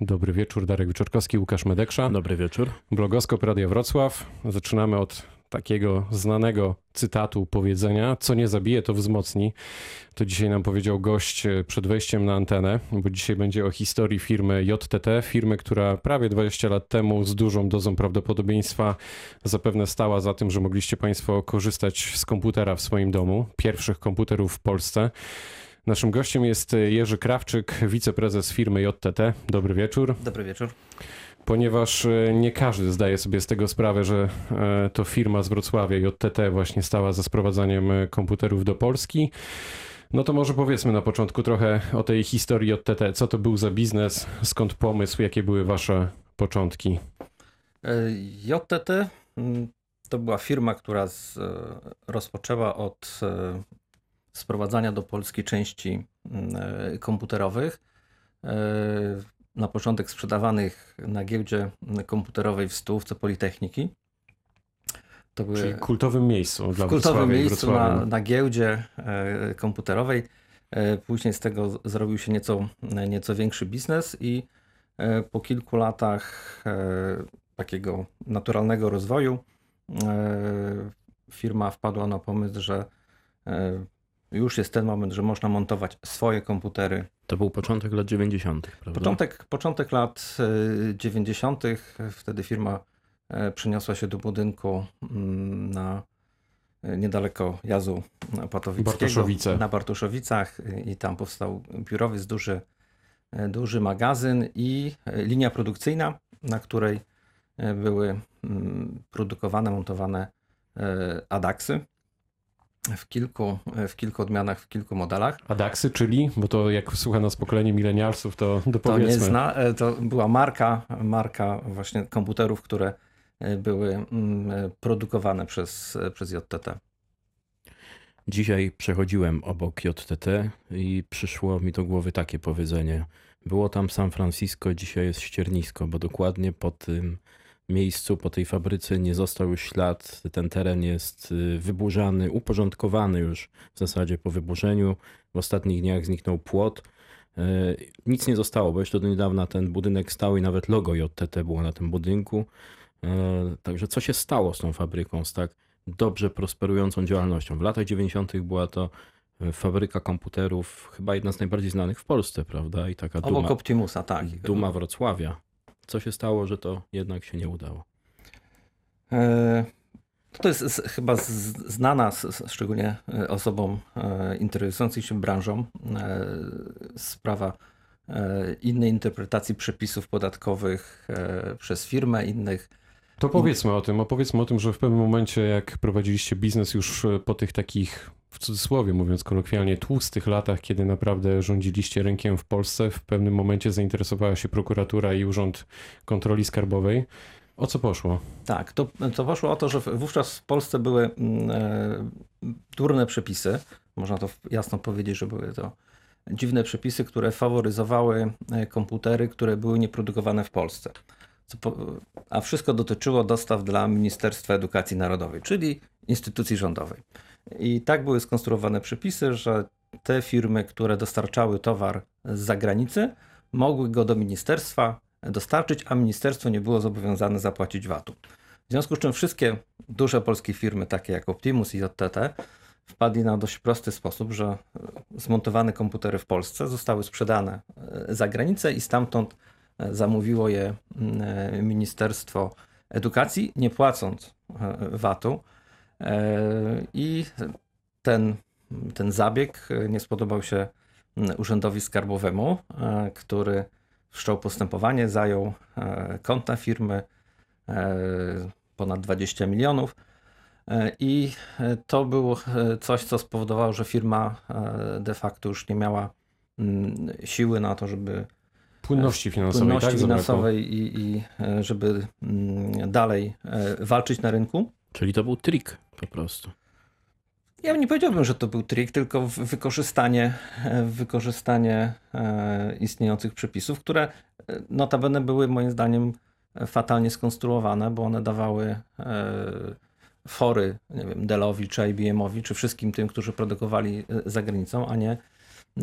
Dobry wieczór, Darek Wieczorkowski, Łukasz Medeksza. Dobry wieczór. Blogoskop Radio Wrocław. Zaczynamy od takiego znanego cytatu, powiedzenia, co nie zabije, to wzmocni. To dzisiaj nam powiedział gość e, przed wejściem na antenę, bo dzisiaj będzie o historii firmy JTT, firmy, która prawie 20 lat temu z dużą dozą prawdopodobieństwa zapewne stała za tym, że mogliście Państwo korzystać z komputera w swoim domu, pierwszych komputerów w Polsce. Naszym gościem jest Jerzy Krawczyk, wiceprezes firmy JTT. Dobry wieczór. Dobry wieczór. Ponieważ e, nie każdy zdaje sobie z tego sprawę, że e, to firma z Wrocławia, JTT, właśnie stała za sprowadzaniem e, komputerów do Polski. No to może powiedzmy na początku trochę o tej historii JTT. Co to był za biznes, skąd pomysł, jakie były wasze początki? JTT mm, to była firma, która z, rozpoczęła od sprowadzania do Polski części mm, komputerowych na początek sprzedawanych na giełdzie komputerowej w stołówce Politechniki. To były Czyli kultowym miejscu dla W kultowym miejscu na, na giełdzie e, komputerowej. E, później z tego zrobił się nieco, nieco większy biznes i e, po kilku latach takiego naturalnego rozwoju firma wpadła na pomysł, że już jest ten moment, że można montować swoje komputery. To był początek lat 90., prawda? Początek, początek lat 90., e, wtedy firma e, przeniosła się do budynku mm, na e, niedaleko Jazu Patowickiego. Bartoszowice. Na Bartoszowicach i tam powstał biurowiec, duży, duży magazyn i linia produkcyjna, na której były mm, produkowane, montowane Adaksy w kilku, w kilku odmianach, w kilku modelach. Adaxy, czyli, bo to jak słucha nas pokolenie milenialsów, to dopowiedzmy. To nie zna, e, to była marka, marka właśnie komputerów, które e, były mm, e, produkowane przez, przez JTT. Dzisiaj przechodziłem obok JTT i przyszło mi do głowy takie powiedzenie. Było tam San Francisco, dzisiaj jest ściernisko, bo dokładnie po tym miejscu, po tej fabryce nie został już ślad. Ten teren jest y, wyburzany, uporządkowany już w zasadzie po wyburzeniu. W ostatnich dniach zniknął płot. Y, nic nie zostało, bo jeszcze do niedawna ten budynek stał i nawet logo JTT było na tym budynku. Y, także co się stało z tą fabryką, z tak dobrze prosperującą działalnością? W latach 90. była to fabryka komputerów, chyba jedna z najbardziej znanych w Polsce, prawda? I taka Obok duma, Optimusa, tak. Duma Wrocławia. Co się stało, że to jednak się nie udało? E, to jest chyba znana szczególnie e, osobom e, interesującym się branżą sprawa innej interpretacji przepisów podatkowych przez firmę, innych. To powiedzmy o tym, opowiedzmy o tym, że w pewnym momencie jak prowadziliście biznes już po tych takich w cudzysłowie mówiąc kolokwialnie, tłustych latach, kiedy naprawdę rządziliście rynkiem w Polsce, w pewnym momencie zainteresowała się prokuratura i Urząd Kontroli Skarbowej. O co poszło? Tak, to, to poszło o to, że wówczas w Polsce były mm, e, durne przepisy. Można to jasno powiedzieć, że były to dziwne przepisy, które faworyzowały e, komputery, które były nieprodukowane w Polsce. Po, a wszystko dotyczyło dostaw dla Ministerstwa Edukacji Narodowej, czyli instytucji rządowej. I tak były skonstruowane przepisy, że te firmy, które dostarczały towar z zagranicy, mogły go do ministerstwa dostarczyć, a ministerstwo nie było zobowiązane zapłacić VAT-u. W związku z czym wszystkie duże polskie firmy, takie jak Optimus i JTT, wpadli na dość prosty sposób, że zmontowane komputery w Polsce zostały sprzedane e, za granicę i stamtąd e, zamówiło je e, Ministerstwo Edukacji, nie płacąc VAT-u. I ten, ten zabieg nie spodobał się Urzędowi Skarbowemu, który wszczął postępowanie, zajął konta firmy ponad 20 milionów. I to było coś, co spowodowało, że firma de facto już nie miała siły na to, żeby płynności finansowej, płynności tak, finansowej i, i żeby dalej walczyć na rynku. Czyli to był trik po prostu. Ja nie powiedziałbym, że to był trik, tylko wykorzystanie, e, wykorzystanie e, istniejących przepisów, które e, notabene były moim zdaniem fatalnie skonstruowane, bo one dawały fory, nie wiem, Dellowi czy IBM-owi, czy wszystkim tym, którzy produkowali za granicą, a nie,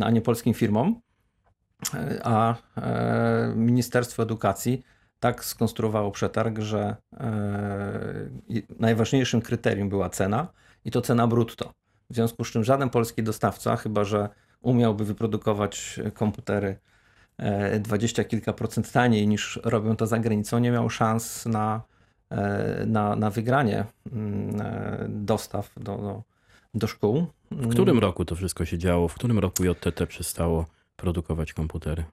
a nie polskim firmom. a Ministerstwo Edukacji tak skonstruowało przetarg, że e, najważniejszym kryterium była cena i to cena brutto. W związku z czym żaden polski dostawca, chyba że umiałby wyprodukować komputery e, dwadzieścia kilka procent taniej niż robią to za granicą, nie miał szans na, e, na, na wygranie mm, dostaw do, do, do szkół. W którym roku to wszystko się działo? W którym roku JTT przestało produkować komputery?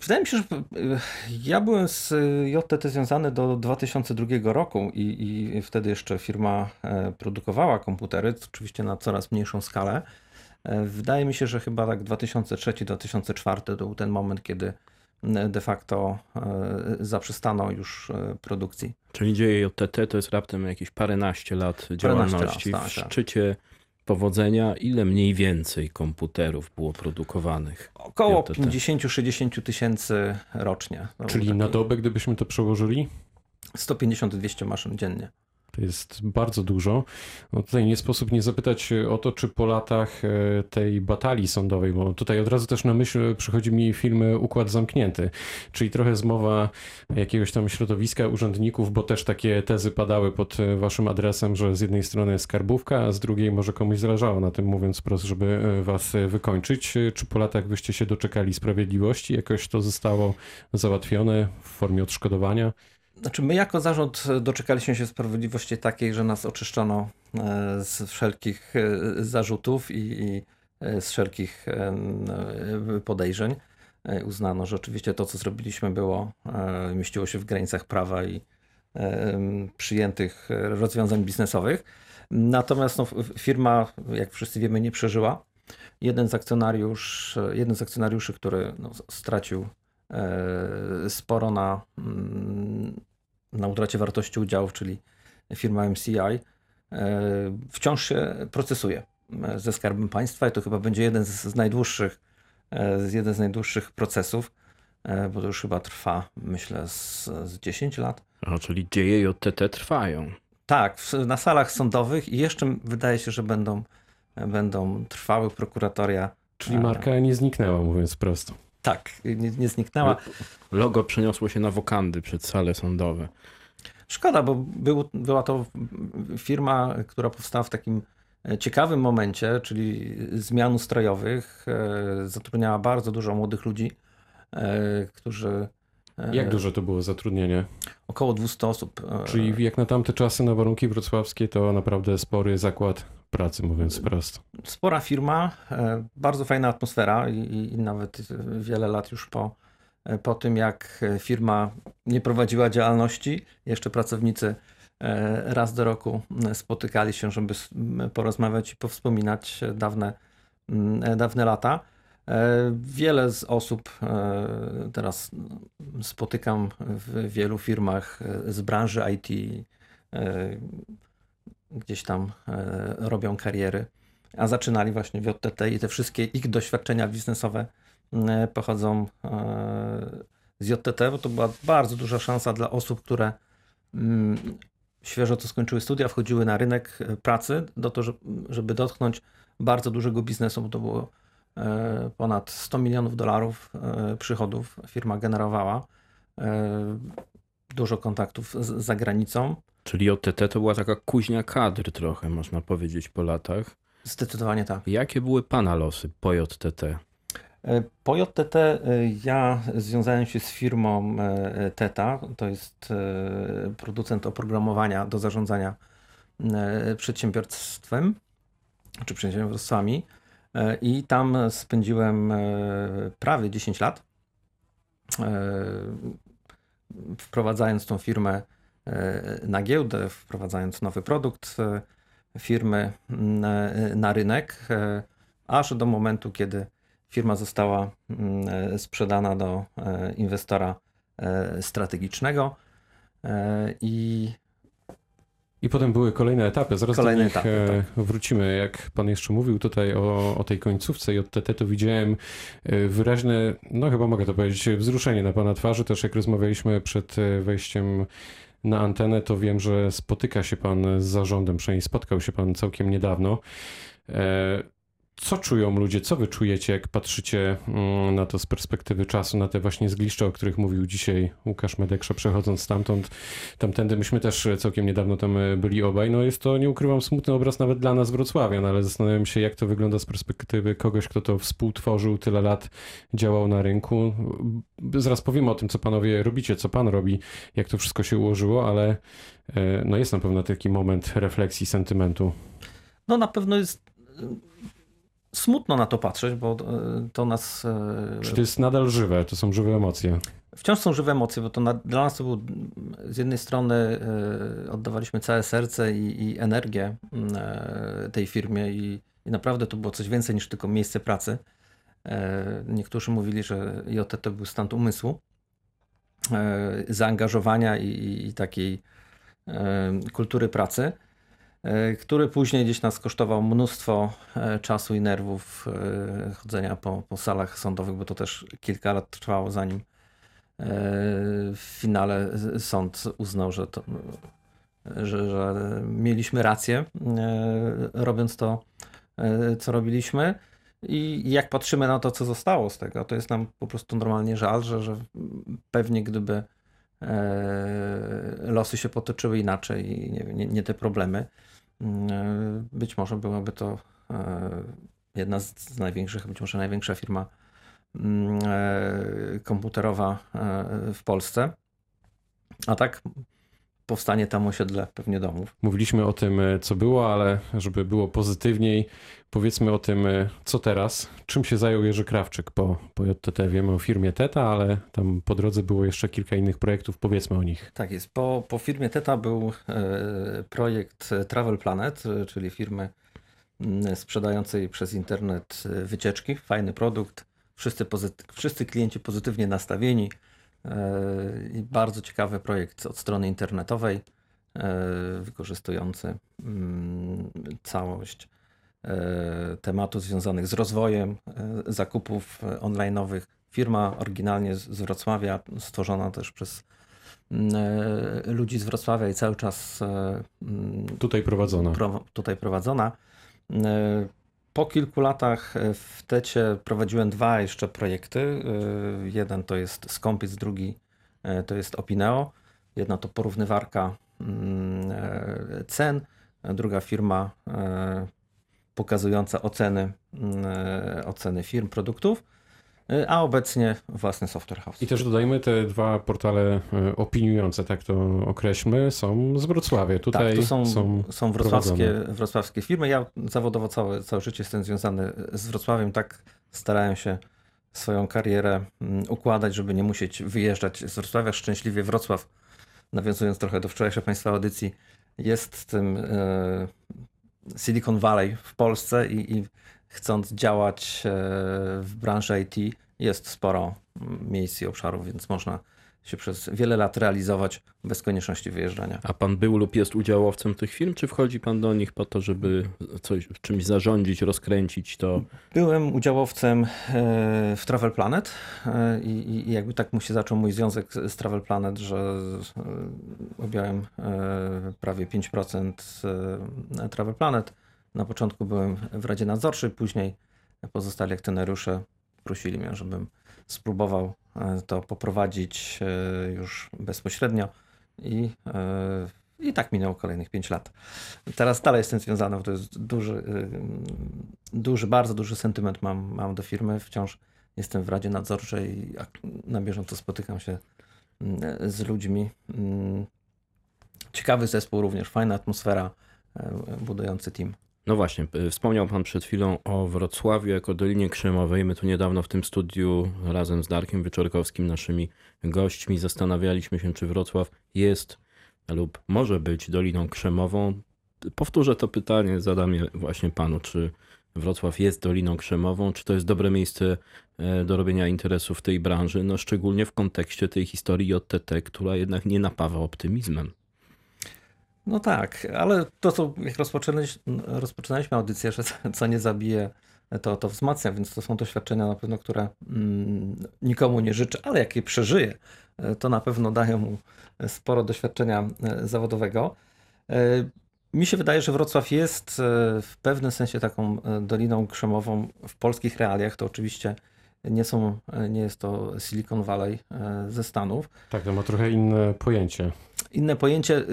Wydaje mi się, że ja byłem z JTT związany do 2002 roku i, i wtedy jeszcze firma e, produkowała komputery, oczywiście na coraz mniejszą skalę. E, Wydaje mi się, że chyba tak 2003-2004 to był ten moment, kiedy de facto e, zaprzestano już e, produkcji. Czyli dzieje JTT to jest raptem jakieś paręnaście lat działalności. lat, tak, w tak. szczycie powodzenia, ile mniej więcej komputerów było produkowanych? Około JTT. 50-60 tysięcy rocznie. Czyli na dobę, gdybyśmy to przełożyli, 150-200 maszyn dziennie. To jest bardzo dużo. No tutaj nie sposób nie zapytać o to, czy po latach e, tej batalii sądowej, bo tutaj od razu też na myśl przychodzi mi film Układ Zamknięty, czyli trochę zmowa jakiegoś tam środowiska urzędników, bo też takie tezy padały pod e, waszym adresem, że z jednej strony skarbówka, a z drugiej może komuś zależało na tym, mówiąc wprost, żeby e, was wykończyć. Czy po latach byście się doczekali sprawiedliwości? Jakoś to zostało załatwione w formie odszkodowania? Znaczy my jako zarząd doczekaliśmy się sprawiedliwości takiej, że nas oczyszczono e, z wszelkich e, zarzutów i, e, z wszelkich podejrzeń. Uznano, że oczywiście to, co zrobiliśmy było, mieściło się w granicach prawa i przyjętych rozwiązań biznesowych. Natomiast no, firma, jak wszyscy wiemy, nie przeżyła. Jeden z, akcjonariusz, jeden z akcjonariuszy, który no, stracił sporo na, mm, na utracie wartości udziałów, czyli firma MCI, e, wciąż się procesuje e, ze Skarbem Państwa i to chyba będzie jeden z, najdłuższych, e, z- jeden z najdłuższych procesów, bo to już chyba trwa, myślę, z, z 10 lat. A, czyli dzieje JTT trwają. Tak, w, na salach sądowych i jeszcze wydaje się, że będą, będą trwały prokuratoria. Czyli marka nie zniknęła, mówiąc prosto. Tak, nie, nie zniknęła. Logo przeniosło się na wokandy przed sale sądowe. Szkoda, bo był, była to firma, która powstała w takim e, ciekawym momencie, czyli zmian ustrojowych. e, Zatrudniała bardzo dużo młodych ludzi, e, którzy. E, Jak duże to było zatrudnienie? Około 200 osób. e, Czyli jak na tamte czasy, na warunki wrocławskie, to naprawdę spory zakład pracy, mówiąc prosto. Spora firma, e, bardzo fajna atmosfera i, nawet wiele lat już po, po tym, jak firma nie prowadziła działalności, jeszcze pracownicy raz do roku spotykali się, żeby porozmawiać i powspominać dawne, dawne lata. E, Wiele z osób e, teraz spotykam w wielu firmach e, z branży IT, gdzieś tam robią kariery a zaczynali właśnie w JTT i te wszystkie ich doświadczenia biznesowe pochodzą z JTT, bo to była bardzo duża szansa dla osób, które mm, świeżo to skończyły studia, wchodziły na rynek pracy, do to, że- żeby dotknąć bardzo dużego biznesu, bo to było ponad 100 milionów dolarów e, przychodów firma generowała. E, Dużo kontaktów z za granicą. Czyli JTT to była taka kuźnia kadr trochę, można powiedzieć, po latach. Zdecydowanie tak. Jakie były pana losy po JTT? E, Po JTT e, ja związałem się z firmą e, TETA, to jest e, producent oprogramowania do zarządzania e, przedsiębiorstwem czy przedsiębiorstwami E, i tam spędziłem e, prawie 10 lat e, wprowadzając tą firmę e, na giełdę, wprowadzając nowy produkt e, firmy na, rynek, e, aż do momentu, kiedy firma została mm, e, sprzedana do e, inwestora e, strategicznego. E, i I potem były kolejne etapy. Zaraz Kolejne do nich etapy, tak. e, wrócimy. Jak pan jeszcze mówił tutaj o, o tej końcówce JTT, to widziałem e, wyraźne, no chyba mogę to powiedzieć, wzruszenie na pana twarzy. Też jak rozmawialiśmy przed e, wejściem na antenę, to wiem, że spotyka się pan z zarządem, przynajmniej spotkał się pan całkiem niedawno. Co czują ludzie, co wy czujecie, jak patrzycie mm, na to z perspektywy czasu, na te właśnie zgliszcza, o których mówił dzisiaj Łukasz Medeksza, przechodząc stamtąd, tamtędy. Myśmy też całkiem niedawno tam e, byli obaj. No jest to, nie ukrywam, smutny obraz nawet dla nas wrocławian, ale zastanawiam się, jak to wygląda z perspektywy kogoś, kto to współtworzył, tyle lat działał na rynku. Zaraz powiemy o tym, co panowie robicie, co pan robi, jak to wszystko się ułożyło, ale e, no jest na pewno taki moment refleksji, sentymentu. No na pewno jest smutno na to patrzeć, bo e, to nas. E, Czy to jest nadal żywe? To są żywe emocje? Wciąż są żywe emocje, bo to na, dla nas to był z jednej strony e, oddawaliśmy całe serce i, i energię tej firmie i, i, naprawdę to było coś więcej niż tylko miejsce pracy. Niektórzy mówili, że JT to był stan umysłu, zaangażowania i, i takiej kultury pracy. E, który później gdzieś nas kosztował mnóstwo e, czasu i nerwów e, chodzenia po, po salach sądowych, bo to też kilka lat trwało, zanim w finale sąd uznał, że, to, że, że mieliśmy rację, robiąc to, co robiliśmy. I jak patrzymy na to, co zostało z tego, to jest nam po prostu normalnie żal, że, że pewnie gdyby losy się potoczyły inaczej i nie, nie, te problemy, E, być może byłaby to e, jedna z największych, być może największa firma mm, e, komputerowa w Polsce. A tak powstanie tam osiedle pewnie domów. Mówiliśmy o tym, co było, ale żeby było pozytywniej, powiedzmy o tym, co teraz. Czym się zajął Jerzy Krawczyk po, po JTT? Wiemy o firmie Teta, ale tam po drodze było jeszcze kilka innych projektów. Powiedzmy o nich. Tak jest. Po, po firmie Teta był e, projekt Travel Planet, e, czyli firmy sprzedającej przez internet e, wycieczki. Fajny produkt. Wszyscy, wszyscy klienci pozytywnie nastawieni i bardzo ciekawy projekt od strony internetowej, wykorzystujący mm, całość e, tematów związanych z rozwojem e, zakupów e, online'owych. Firma oryginalnie z Wrocławia, stworzona też przez mm, ludzi z Wrocławia i cały czas mm, tutaj prowadzona. tutaj prowadzona. Po kilku latach e, w TECie prowadziłem dwa jeszcze projekty. E, jeden to jest Skąpiec, drugi e, to jest Opineo. Jedna to porównywarka mm, cen, druga firma pokazująca oceny, mm, oceny firm, produktów. Y, a obecnie własny software house. I też dodajmy, te dwa portale y, opiniujące, tak to określmy, są z Wrocławia. Tutaj tak, to są, są, są wrocławskie, wrocławskie firmy. Ja zawodowo całe, całe życie jestem związany z Wrocławiem, tak starałem się swoją karierę mm, układać, żeby nie musieć wyjeżdżać z Wrocławia. Szczęśliwie Wrocław, nawiązując trochę do wczorajszej Państwa audycji, jest tym e, Silicon Valley w Polsce i, i chcąc działać e, w branży IT, jest sporo miejsc i obszarów, więc można się przez wiele lat realizować bez konieczności wyjeżdżania. A pan był lub jest udziałowcem tych firm, czy wchodzi pan do nich po to, żeby coś, czymś zarządzić, rozkręcić to? Byłem udziałowcem e, w Travel Planet e, i, i jakby tak mu się zaczął mój związek z Travel Planet, że objąłem prawie 5% Travel Planet na początku byłem w Radzie Nadzorczej, później pozostali akcjonariusze prosili mnie, żebym spróbował e, to poprowadzić e, już bezpośrednio i, e, i tak minęło kolejnych 5 lat. Teraz dalej jestem związany, bo to jest duży, duży bardzo duży sentyment mam, mam do firmy. Wciąż jestem w Radzie Nadzorczej i na bieżąco spotykam się z ludźmi. Mm, ciekawy zespół również, fajna atmosfera, budujący team. No właśnie, wspomniał Pan przed chwilą o Wrocławiu jako Dolinie Krzemowej. My tu niedawno w tym studiu razem z Darkiem Wyczorkowskim, naszymi gośćmi, zastanawialiśmy się, czy Wrocław jest lub może być Doliną Krzemową. Powtórzę to pytanie, zadam je właśnie Panu, czy Wrocław jest Doliną Krzemową, czy to jest dobre miejsce e, do robienia interesów w tej branży, no szczególnie w kontekście tej historii JTT, która jednak nie napawa optymizmem. No tak, ale to, co jak rozpoczynaliśmy, audycję, że co nie zabije, to, to wzmacnia, więc to są doświadczenia na pewno, które mm, nikomu nie życzę, ale jak je przeżyje, to na pewno dają mu sporo doświadczenia e, zawodowego. E, Mi się wydaje, że Wrocław jest e, w pewnym sensie taką doliną krzemową w polskich realiach. To oczywiście nie, są, nie jest to Silicon Valley ze Stanów. Tak, to ma trochę inne pojęcie. Inne pojęcie.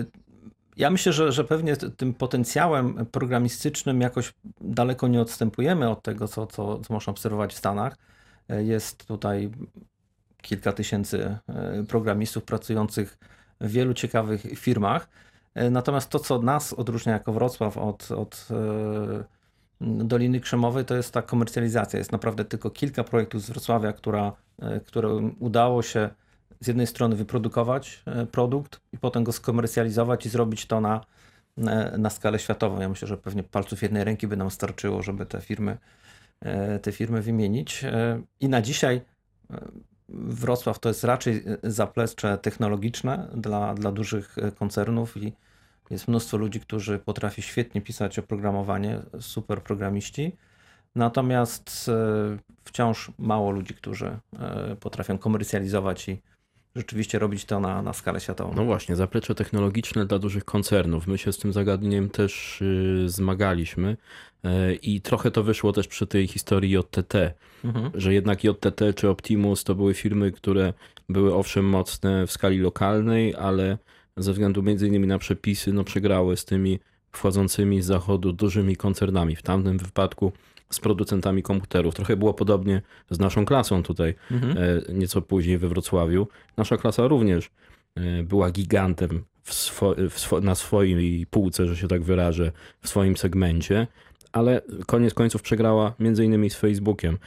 Ja myślę, że, że pewnie tym potencjałem programistycznym jakoś daleko nie odstępujemy od tego, co, co, co można obserwować w Stanach. Jest tutaj kilka tysięcy programistów pracujących w wielu ciekawych firmach. E, natomiast to, co nas odróżnia jako Wrocław od, od e, Doliny Krzemowej, to jest ta komercjalizacja. Jest naprawdę tylko kilka projektów z Wrocławia, która, e, które udało się z jednej strony wyprodukować produkt i potem go skomercjalizować i zrobić to na, na skalę światową. Ja myślę, że pewnie palców jednej ręki by nam starczyło, żeby te firmy, te firmy wymienić. I na dzisiaj Wrocław to jest raczej zaplecze technologiczne dla, dla dużych koncernów i jest mnóstwo ludzi, którzy potrafi świetnie pisać oprogramowanie, super programiści. Natomiast e, wciąż mało ludzi, którzy e, potrafią komercjalizować i rzeczywiście robić to na, na skalę światową. No właśnie, zaplecze technologiczne dla dużych koncernów. My się z tym zagadnieniem też y, zmagaliśmy y, i trochę to wyszło też przy tej historii JTT, mhm. że jednak JTT czy Optimus to były firmy, które były owszem mocne w skali lokalnej, ale ze względu między innymi na przepisy no przegrały z tymi wchodzącymi z zachodu dużymi koncernami. W tamtym wypadku z producentami komputerów. Trochę było podobnie z naszą klasą tutaj, mhm. E, nieco później we Wrocławiu. Nasza klasa również e, była gigantem swo swo na swojej półce, że się tak wyrażę, w swoim segmencie, ale koniec końców przegrała między innymi z Facebookiem.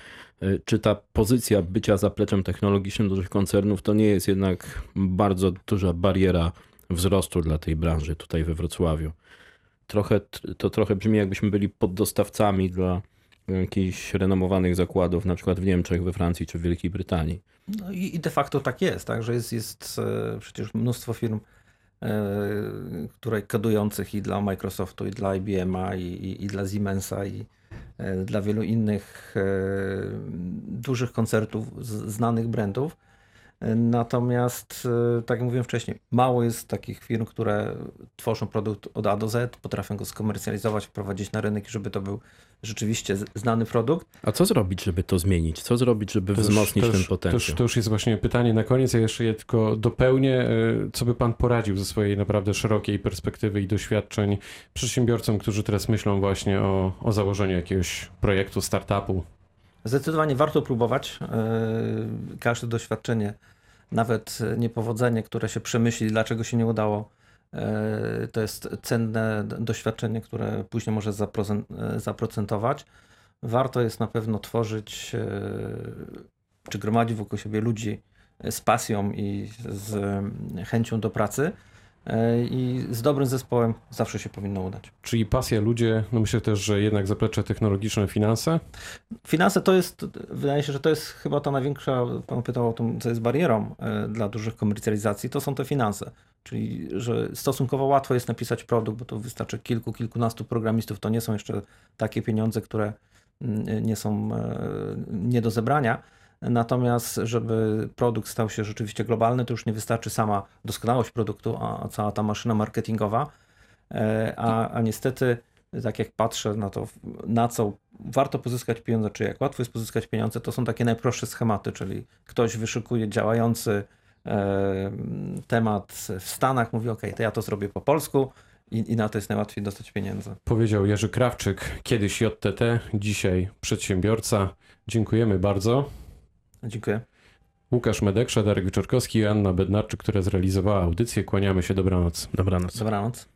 E, czy ta pozycja bycia zapleczem technologicznym dużych koncernów to nie jest jednak bardzo duża bariera wzrostu dla tej branży tutaj we Wrocławiu? Trochę, to trochę brzmi jakbyśmy byli poddostawcami dla jakichś renomowanych zakładów, na przykład w Niemczech, we Francji czy w Wielkiej Brytanii. No i, de facto tak jest, tak, że jest, jest e, przecież mnóstwo firm, e, które kodujących i dla Microsoftu, i dla IBM-a, i, i, i dla Siemensa, i e, dla wielu innych dużych koncertów znanych brandów. Natomiast, e, tak jak mówiłem wcześniej, mało jest takich firm, które tworzą produkt od A do Z, potrafią go skomercjalizować, wprowadzić na rynek, żeby to był rzeczywiście znany produkt. A co zrobić, żeby to zmienić? Co zrobić, żeby to wzmocnić już, ten potencjał? To już, to już jest właśnie pytanie na koniec. Ja jeszcze je tylko dopełnię. E, co by pan poradził ze swojej naprawdę szerokiej perspektywy i doświadczeń przedsiębiorcom, którzy teraz myślą właśnie o, o założeniu jakiegoś projektu, startupu? Zdecydowanie warto próbować. E, każde doświadczenie nawet niepowodzenie, które się przemyśli, dlaczego się nie udało, e, to jest cenne doświadczenie, które później może zaprocentować. Warto jest na pewno tworzyć e, czy gromadzić wokół siebie ludzi z pasją i z chęcią do pracy E, i z dobrym zespołem zawsze się powinno udać. Czyli pasja, ludzie, no myślę też, że jednak zaplecze technologiczne, finanse? Finanse to jest, wydaje się, że to jest chyba ta największa, pan pytał o tym, co jest barierą e, dla dużych komercjalizacji, to są te finanse. Czyli, że stosunkowo łatwo jest napisać produkt, bo to wystarczy kilku, kilkunastu programistów, to nie są jeszcze takie pieniądze, które mm, nie są e, nie do zebrania Natomiast, żeby produkt stał się rzeczywiście globalny, to już nie wystarczy sama doskonałość produktu, a cała ta maszyna marketingowa. E, a, a niestety, tak jak patrzę na to, na co warto pozyskać pieniądze, czy jak łatwo jest pozyskać pieniądze, to są takie najprostsze schematy, czyli ktoś wyszukuje działający e, temat w Stanach, mówi: OK, to ja to zrobię po polsku. I, I na to jest najłatwiej dostać pieniądze. Powiedział Jerzy Krawczyk, kiedyś JTT, dzisiaj przedsiębiorca. Dziękujemy bardzo. Dziękuję. Łukasz Medek, Darek Wieczorkowski i Anna Bednarczyk, która zrealizowała audycję. Kłaniamy się. Dobranoc. Dobranoc. Dobranoc.